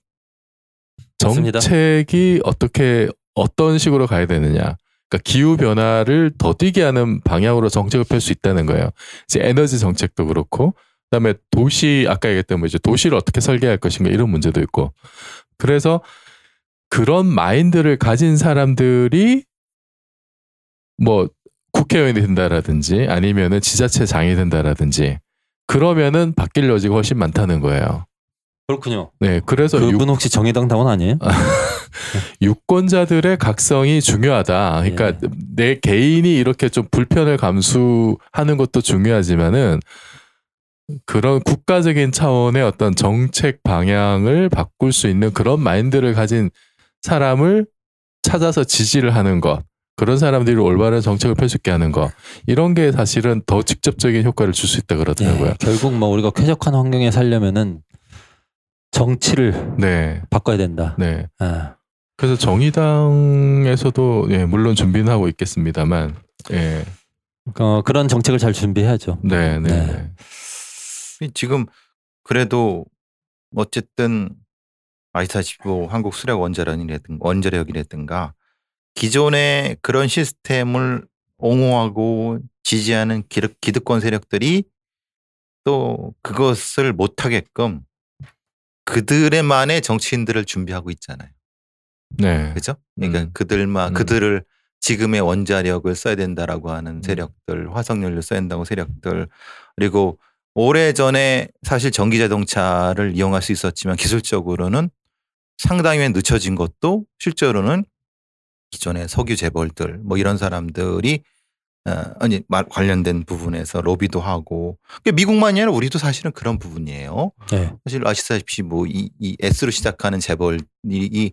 Speaker 2: 정책이 어떻게 어떤 식으로 가야 되느냐. 그러니까 기후 변화를 더디게 하는 방향으로 정책을 펼 수 있다는 거예요. 이제 에너지 정책도 그렇고, 그다음에 도시 아까 얘기했던 뭐 이제 도시를 어떻게 설계할 것인가 이런 문제도 있고. 그래서 그런 마인드를 가진 사람들이 뭐 국회의원이 된다라든지 아니면은 지자체장이 된다라든지 그러면은 바뀔 여지가 훨씬 많다는 거예요.
Speaker 1: 그렇군요.
Speaker 2: 네, 그래서 유-
Speaker 1: 그분 혹시 정의당 당원 아니에요?
Speaker 2: 유권자들의 각성이 중요하다. 그러니까
Speaker 1: 예.
Speaker 2: 내 개인이 이렇게 좀 불편을 감수하는 것도 중요하지만은 그런 국가적인 차원의 어떤 정책 방향을 바꿀 수 있는 그런 마인드를 가진 사람을 찾아서 지지를 하는 것. 그런 사람들이 올바른 정책을 펼수 있게 하는 것. 이런 게 사실은 더 직접적인 효과를 줄 수 있다 그러더라고요.
Speaker 1: 예, 결국 뭐 우리가 쾌적한 환경에 살려면은 정치를
Speaker 2: 네.
Speaker 1: 바꿔야 된다.
Speaker 2: 네.
Speaker 1: 아,
Speaker 2: 그래서 정의당에서도 예, 물론 준비는 하고 있겠습니다만 예.
Speaker 1: 어, 그런 정책을 잘 준비해야죠.
Speaker 2: 네, 네.
Speaker 1: 네.
Speaker 2: 네.
Speaker 3: 지금 그래도 어쨌든 아시다시피 뭐 한국 수력 원자력이라든가 원자력이라든가 기존의 그런 시스템을 옹호하고 지지하는 기득, 기득권 세력들이 또 그것을 못하게끔 그들의만의 정치인들을 준비하고 있잖아요.
Speaker 2: 네.
Speaker 3: 그죠? 그러니까
Speaker 2: 음.
Speaker 3: 그들만
Speaker 2: 음.
Speaker 3: 그들을 지금의 원자력을 써야 된다라고 하는 세력들, 화석연료 써야 된다고 세력들, 그리고 오래 전에 사실 전기 자동차를 이용할 수 있었지만 기술적으로는 상당히 늦춰진 것도 실제로는 기존의 석유 재벌들 뭐 이런 사람들이 어, 아니 말- 관련된 부분에서 로비도 하고 그게 미국만이 아니라 우리도 사실은 그런 부분이에요.
Speaker 1: 네.
Speaker 3: 사실 아시다시피 뭐이 이 S로 시작하는 재벌이 이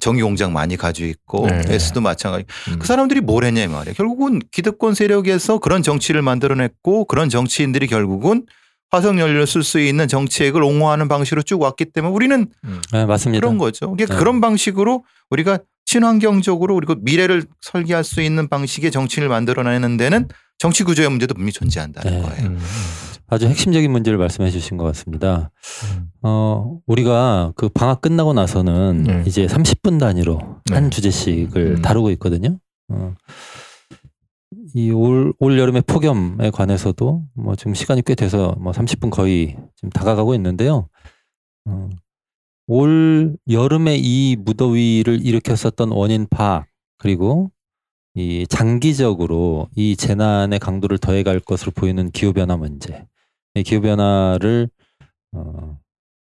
Speaker 3: 전기 공장 많이 가지고 있고
Speaker 2: 네.
Speaker 3: S도 마찬가지.
Speaker 2: 음.
Speaker 3: 그 사람들이 뭘 했냐 이 말이야. 결국은 기득권 세력에서 그런 정치를 만들어냈고 그런 정치인들이 결국은 화석 연료를 쓸 수 있는 정책을 옹호하는 방식으로 쭉 왔기 때문에 우리는
Speaker 1: 네, 맞습니다.
Speaker 3: 그런 거죠. 그러니까
Speaker 1: 네.
Speaker 3: 그런 방식으로 우리가 친환경적으로 그리고 미래를 설계할 수 있는 방식의 정치를 만들어내는 데는 정치 구조의 문제도 분명히 존재한다는
Speaker 1: 네.
Speaker 3: 거예요.
Speaker 2: 음.
Speaker 1: 아주 핵심적인 문제를 말씀해 주신 것 같습니다.
Speaker 2: 음.
Speaker 1: 어, 우리가 그 방학 끝나고 나서는
Speaker 2: 네.
Speaker 1: 이제 30분 단위로
Speaker 2: 네.
Speaker 1: 한 주제씩을
Speaker 2: 음.
Speaker 1: 다루고 있거든요. 어. 이 올, 올 여름의 폭염에 관해서도 뭐 지금 시간이 꽤 돼서 뭐 30분 거의 지금 다가가고 있는데요. 어, 올 여름에 이 무더위를 일으켰었던 원인 파악 그리고 이 장기적으로 이 재난의 강도를 더해갈 것으로 보이는 기후변화 문제. 이 기후변화를 어,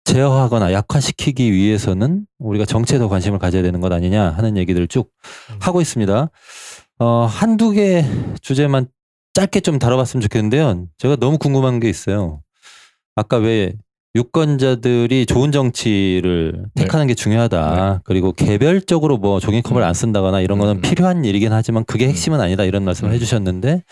Speaker 1: 제어하거나 약화시키기 위해서는 우리가 정치에 더 관심을 가져야 되는 것 아니냐 하는 얘기들을 쭉
Speaker 2: 음.
Speaker 1: 하고 있습니다. 어, 한두 개 주제만 짧게 좀 다뤄봤으면 좋겠는데요. 제가 너무 궁금한 게 있어요. 아까 왜 유권자들이 좋은 정치를
Speaker 2: 네.
Speaker 1: 택하는 게 중요하다. 그리고 개별적으로 뭐 종이컵을
Speaker 2: 음.
Speaker 1: 안 쓴다거나 이런 거는
Speaker 2: 음.
Speaker 1: 필요한 일이긴 하지만 그게 핵심은 아니다. 이런 말씀을
Speaker 2: 음.
Speaker 1: 해주셨는데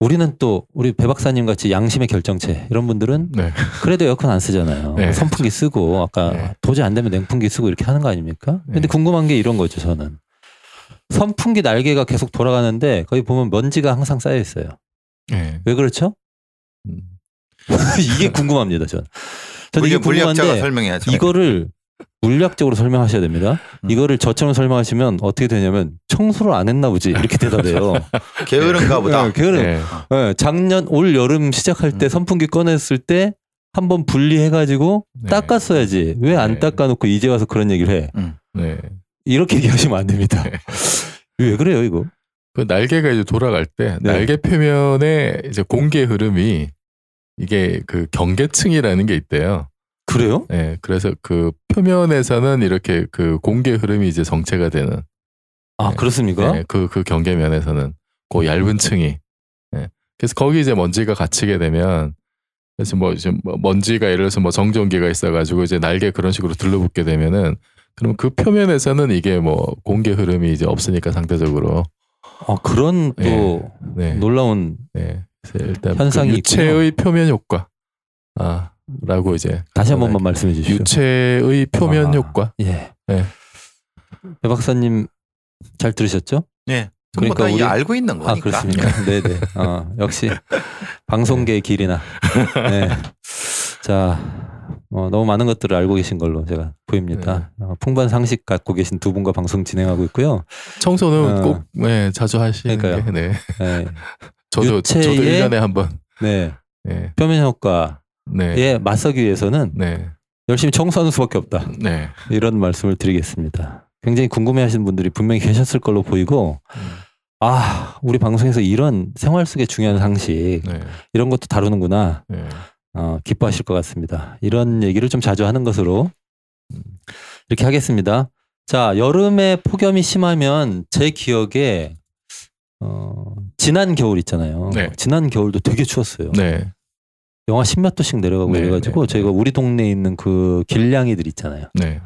Speaker 1: 우리는 또 우리 배 박사님 같이 양심의 결정체 이런 분들은
Speaker 2: 네.
Speaker 1: 그래도 에어컨 안 쓰잖아요.
Speaker 2: 네.
Speaker 1: 선풍기 쓰고 아까
Speaker 2: 네.
Speaker 1: 도저히 안 되면 냉풍기 쓰고 이렇게 하는 거 아닙니까? 근데
Speaker 2: 네.
Speaker 1: 궁금한 게 이런 거죠, 저는. 선풍기 날개가 계속 돌아가는데 거기 보면 먼지가 항상 쌓여 있어요.
Speaker 2: 네.
Speaker 1: 왜 그렇죠?
Speaker 2: 음.
Speaker 1: 이게 궁금합니다, 저는. 저는 이게
Speaker 3: 물리,
Speaker 1: 궁금한데
Speaker 3: 설명해야죠.
Speaker 1: 이거를 물리학적으로 설명하셔야 됩니다.
Speaker 3: 음.
Speaker 1: 이거를 저처럼 설명하시면 어떻게 되냐면 청소를 안 했나 보지 이렇게 대답해요.
Speaker 3: 게으른가 보다.
Speaker 1: 네, 게으른
Speaker 2: 네.
Speaker 1: 네, 작년 올 여름 시작할 때
Speaker 3: 음.
Speaker 1: 선풍기 꺼냈을 때 한번 분리해가지고
Speaker 2: 네.
Speaker 1: 닦았어야지. 왜안
Speaker 2: 네.
Speaker 1: 닦아놓고 이제 와서 그런 얘기를 해?
Speaker 2: 네.
Speaker 1: 이렇게 얘기하시면 안 됩니다.
Speaker 2: 네.
Speaker 1: 왜 그래요, 이거?
Speaker 2: 그 날개가 이제 돌아갈 때
Speaker 1: 네.
Speaker 2: 날개 표면에 이제 공기 흐름이 이게 그 경계층이라는 게 있대요.
Speaker 1: 그래요?
Speaker 2: 네, 그래서 그 표면에서는 이렇게 그 공기 흐름이 이제 정체가 되는
Speaker 1: 아,
Speaker 2: 네.
Speaker 1: 그렇습니까?
Speaker 2: 네, 그, 그 경계면에서는 그 얇은 층이. 네. 그래서 거기 이제 먼지가 갇히게 되면 그래서 뭐 이제 뭐 먼지가 예를 들어서 뭐 정전기가 있어가지고 이제 날개 그런 식으로 들러붙게 되면은 그럼 그 표면에서는 이게 뭐 공기 흐름이 이제 없으니까 상대적으로
Speaker 1: 아, 그런 또
Speaker 2: 네. 네.
Speaker 1: 놀라운
Speaker 2: 네. 일단
Speaker 1: 현상이
Speaker 2: 그 유체의 표면 효과. 아, 라고 이제
Speaker 1: 다시 한 번만 말씀해 주시죠.
Speaker 2: 유체의 표면
Speaker 1: 아,
Speaker 2: 효과.
Speaker 1: 예.
Speaker 2: 네.
Speaker 1: 배 박사님 잘 들으셨죠?
Speaker 3: 네.
Speaker 1: 그러니까
Speaker 3: 그러니까 우리
Speaker 1: 우리-
Speaker 3: 알고 있는 거니까.
Speaker 1: 아, 그렇습니까? 네 네. 어, 역시 방송계의 길이나. 네. 자, 어, 너무 많은 것들을 알고 계신 걸로 제가 보입니다.
Speaker 2: 네.
Speaker 1: 어, 풍부한 상식 갖고 계신 두 분과 방송 진행하고 있고요.
Speaker 2: 청소는
Speaker 1: 어.
Speaker 2: 꼭 네, 자주 하시는
Speaker 1: 그러니까요.
Speaker 2: 게 네.
Speaker 1: 네.
Speaker 2: 저도
Speaker 1: 유체의-
Speaker 2: 저도 1년에 한 번.
Speaker 1: 네.
Speaker 2: 네.
Speaker 1: 표면 효과에
Speaker 2: 네.
Speaker 1: 맞서기 위해서는
Speaker 2: 네.
Speaker 1: 열심히 청소하는 수밖에 없다.
Speaker 2: 네.
Speaker 1: 이런 말씀을 드리겠습니다. 굉장히 궁금해하시는 분들이 분명히 계셨을 걸로 보이고, 아, 우리 방송에서 이런 생활 속의 중요한 상식,
Speaker 2: 네.
Speaker 1: 이런 것도 다루는구나,
Speaker 2: 네.
Speaker 1: 어, 기뻐하실 것 같습니다. 이런 얘기를 좀 자주 하는 것으로 음, 이렇게 하겠습니다. 자, 여름에 폭염이 심하면 제 기억에, 어, 지난 겨울 있잖아요.
Speaker 2: 네.
Speaker 1: 지난 겨울도 되게 추웠어요.
Speaker 2: 네.
Speaker 1: 영하 10몇 도씩 내려가고
Speaker 2: 네,
Speaker 1: 이래가지고
Speaker 2: 네,
Speaker 1: 저희가 우리 동네에 있는 그 길냥이들 있잖아요.
Speaker 2: 네.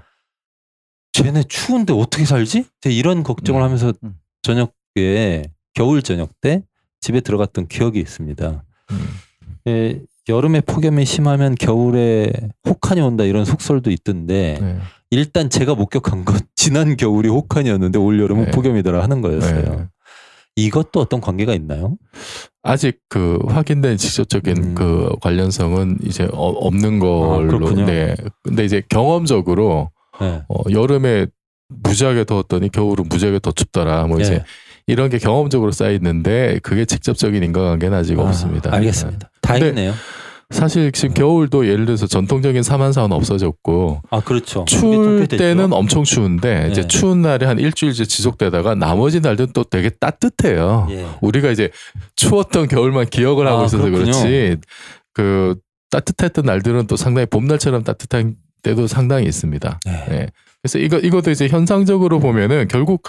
Speaker 1: 쟤네 추운데 어떻게 살지? 이런 걱정을
Speaker 2: 음,
Speaker 1: 하면서
Speaker 3: 음.
Speaker 1: 저녁에 겨울 저녁 때 집에 들어갔던 기억이 있습니다.
Speaker 2: 음.
Speaker 1: 예, 여름에 폭염이 심하면 겨울에 혹한이 온다 이런 속설도 있던데
Speaker 2: 네.
Speaker 1: 일단 제가 목격한 건 지난 겨울이 혹한이었는데 올 여름은
Speaker 2: 네.
Speaker 1: 폭염이더라 하는 거였어요.
Speaker 2: 네.
Speaker 1: 이것도 어떤 관계가 있나요?
Speaker 2: 아직 그 확인된 직접적인
Speaker 1: 음.
Speaker 2: 그 관련성은 이제 어- 없는 걸로.
Speaker 1: 그렇군요.
Speaker 2: 네. 근데 이제 경험적으로
Speaker 1: 네.
Speaker 2: 어, 여름에 무지하게 더웠더니 겨울은 무지하게 더 춥더라. 뭐 이제
Speaker 1: 네.
Speaker 2: 이런 게 경험적으로 쌓여 있는데 그게 직접적인 인과관계는 아직
Speaker 1: 아,
Speaker 2: 없습니다.
Speaker 1: 알겠습니다. 다행이네요.
Speaker 2: 사실 지금 겨울도 예를 들어서 전통적인 사만사는 없어졌고
Speaker 1: 아 그렇죠.
Speaker 2: 추울 때는. 엄청 추운데 이제
Speaker 1: 네.
Speaker 2: 추운 날이 한 일주일째 지속되다가 나머지 날들은 또 되게 따뜻해요.
Speaker 1: 예.
Speaker 2: 우리가 이제 추웠던 겨울만 기억을 하고
Speaker 1: 아,
Speaker 2: 있어서
Speaker 1: 그렇군요.
Speaker 2: 그렇지 그 따뜻했던 날들은 또 상당히 봄날처럼 따뜻한 때도 상당히 있습니다.
Speaker 1: 네.
Speaker 2: 예. 그래서 이거 이것도 이제 현상적으로 보면은 결국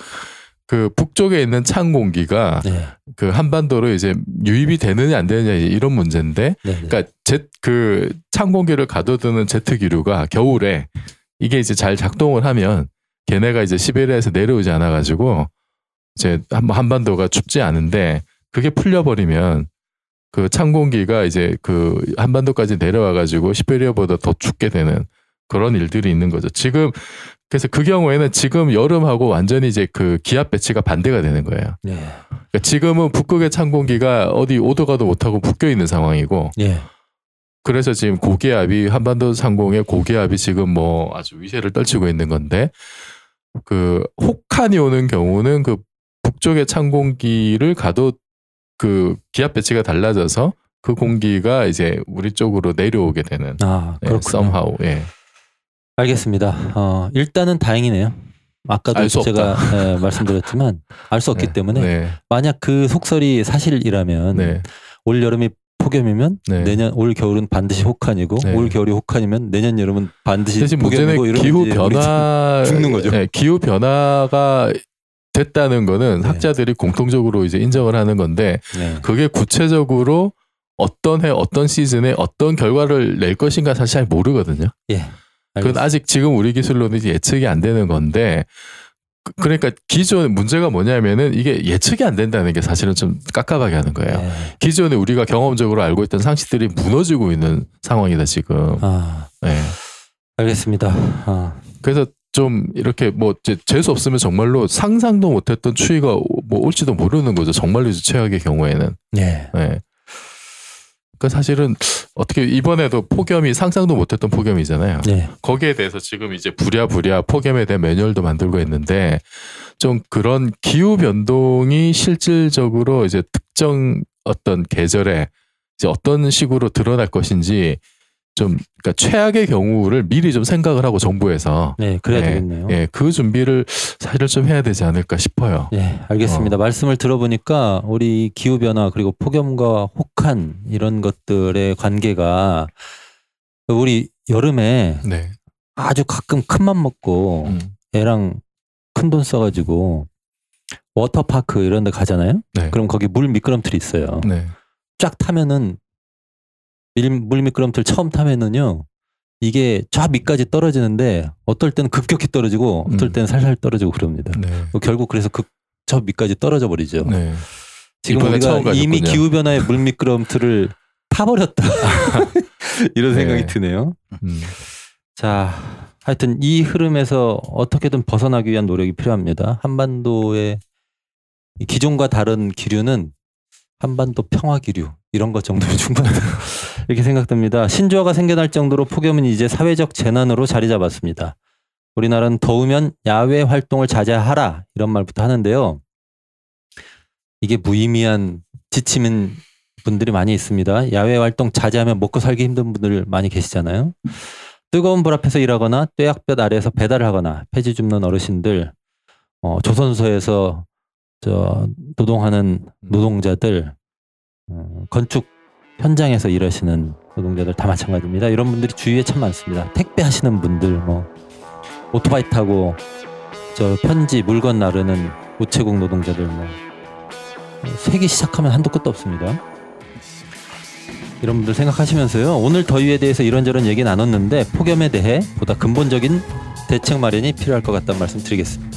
Speaker 2: 그 북쪽에 있는 찬 공기가
Speaker 1: 네.
Speaker 2: 그 한반도로 이제 유입이 되느냐 안 되느냐 이런 문제인데
Speaker 1: 네. 네.
Speaker 2: 그러니까 제그찬 공기를 가둬두는 제트 기류가 겨울에 이게 이제 잘 작동을 하면 걔네가 이제 시베리아에서 내려오지 않아 가지고 이제 한- 한반도가 춥지 않은데 그게 풀려 버리면 그 찬 공기가 이제 그 한반도까지 내려와 가지고 시베리아보다 더 춥게 되는 그런 일들이 있는 거죠. 지금 그래서 그 경우에는 지금 여름하고 완전히 이제 그 기압 배치가 반대가 되는 거예요.
Speaker 1: 예.
Speaker 2: 그러니까 지금은 북극의 찬 공기가 어디 오도 가도 못하고 묶여 있는 상황이고
Speaker 1: 예.
Speaker 2: 그래서 지금 고기압이 한반도 상공의 고기압이 지금 뭐 아주 위세를 떨치고 있는 건데 그 혹한이 오는 경우는 그 북쪽의 찬 공기를 가도 그 기압 배치가 달라져서 그 공기가 이제 우리 쪽으로 내려오게 되는
Speaker 1: 아,
Speaker 2: 예,
Speaker 1: 그렇군요.
Speaker 2: somehow 예.
Speaker 1: 알겠습니다. 어, 일단은 다행이네요. 아까도 제가 예, 말씀드렸지만 알 수 없기
Speaker 2: 네,
Speaker 1: 때문에
Speaker 2: 네,
Speaker 1: 만약 그 속설이 사실이라면
Speaker 2: 네,
Speaker 1: 올 여름이 폭염이면
Speaker 2: 네.
Speaker 1: 내년 올 겨울은 반드시 혹한이고
Speaker 2: 네.
Speaker 1: 올 겨울이 혹한이면 내년 여름은 반드시
Speaker 2: 대신
Speaker 1: 폭염이고 이러면
Speaker 2: 기후 변화
Speaker 1: 죽는 거죠.
Speaker 2: 예, 기후 변화가 됐다는 거는
Speaker 1: 네.
Speaker 2: 학자들이 공통적으로 이제 인정을 하는 건데
Speaker 1: 네.
Speaker 2: 그게 구체적으로 어떤 해 어떤 시즌에 어떤 결과를 낼 것인가 사실 잘 모르거든요.
Speaker 1: 예.
Speaker 2: 그건. 아직 지금 우리 기술로는 예측이 안 되는 건데 그- 그러니까 기존 문제가 뭐냐면은 이게 예측이 안 된다는 게 사실은 좀 깝깝하게 하는 거예요.
Speaker 1: 예.
Speaker 2: 기존에 우리가 경험적으로 알고 있던 상식들이 무너지고 있는 상황이다 지금.
Speaker 1: 아,
Speaker 2: 네.
Speaker 1: 알겠습니다. 아,
Speaker 2: 그래서 좀 이렇게 뭐 재수 없으면 정말로 상상도 못했던 추위가 뭐 올지도 모르는 거죠. 정말로 이제 최악의 경우에는.
Speaker 1: 예.
Speaker 2: 네. 그 사실은 어떻게 이번에도 폭염이 상상도 못했던 폭염이잖아요.
Speaker 1: 예.
Speaker 2: 거기에 대해서 지금 이제 부랴부랴 폭염에 대한 매뉴얼도 만들고 있는데 좀 그런 기후 변동이 실질적으로 이제 특정 어떤 계절에 이제 어떤 식으로 드러날 것인지 좀 그러니까 최악의 경우를 미리 좀 생각을 하고 정부에서
Speaker 1: 네, 그래야
Speaker 2: 네,
Speaker 1: 되겠네요.
Speaker 2: 예, 그 준비를 사실은 좀 해야 되지 않을까 싶어요.
Speaker 1: 예, 알겠습니다.
Speaker 2: 어.
Speaker 1: 말씀을 들어보니까 우리 기후 변화 그리고 폭염과 혹한 이런 것들의 관계가 우리 여름에
Speaker 2: 네.
Speaker 1: 아주 가끔 큰맘 먹고
Speaker 2: 음,
Speaker 1: 애랑 큰 돈 써가지고 워터파크 이런 데 가잖아요.
Speaker 2: 네.
Speaker 1: 그럼 거기 물 미끄럼틀이 있어요.
Speaker 2: 네.
Speaker 1: 쫙 타면은 밀, 물 미끄럼틀 처음 타면은요. 이게 쫙 밑까지 떨어지는데 어떨 때는 급격히 떨어지고 어떨
Speaker 2: 음.
Speaker 1: 때는 살살 떨어지고 그럽니다.
Speaker 2: 네.
Speaker 1: 결국 그래서 급저 밑까지 떨어져 버리죠.
Speaker 2: 네.
Speaker 1: 지금 우리가 이미. 기후 변화의 물 미끄럼틀을 타버렸다. 이런
Speaker 2: 네.
Speaker 1: 생각이 드네요.
Speaker 2: 음.
Speaker 1: 자, 하여튼 이 흐름에서 어떻게든 벗어나기 위한 노력이 필요합니다. 한반도의 이 기존과 다른 기류는 한반도 평화 기류 이런 것 정도면 충분하다 이렇게 생각됩니다. 신조어가 생겨날 정도로 폭염은 이제 사회적 재난으로 자리 잡았습니다. 우리나라는 더우면 야외 활동을 자제하라 이런 말부터 하는데요. 이게 무의미한 지침인 분들이 많이 있습니다. 야외 활동 자제하면 먹고 살기 힘든 분들 많이 계시잖아요. 뜨거운 불 앞에서 일하거나 뙤약볕 아래에서 배달을 하거나 폐지 줍는 어르신들, 어, 조선소에서 저 노동하는 노동자들, 어, 건축 현장에서 일하시는 노동자들 다 마찬가지입니다. 이런 분들이 주위에 참 많습니다. 택배 하시는 분들, 뭐 오토바이 타고 저 편지 물건 나르는 우체국 노동자들, 뭐 세기 시작하면 한도 끝도 없습니다. 이런 분들 생각하시면서요. 오늘 더위에 대해서 이런저런 얘기 나눴는데 폭염에 대해 보다 근본적인 대책 마련이 필요할 것 같다는 말씀 드리겠습니다.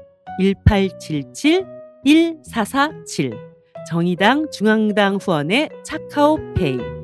Speaker 4: 1877 1447 정의당 중앙당 후원의 차카오페이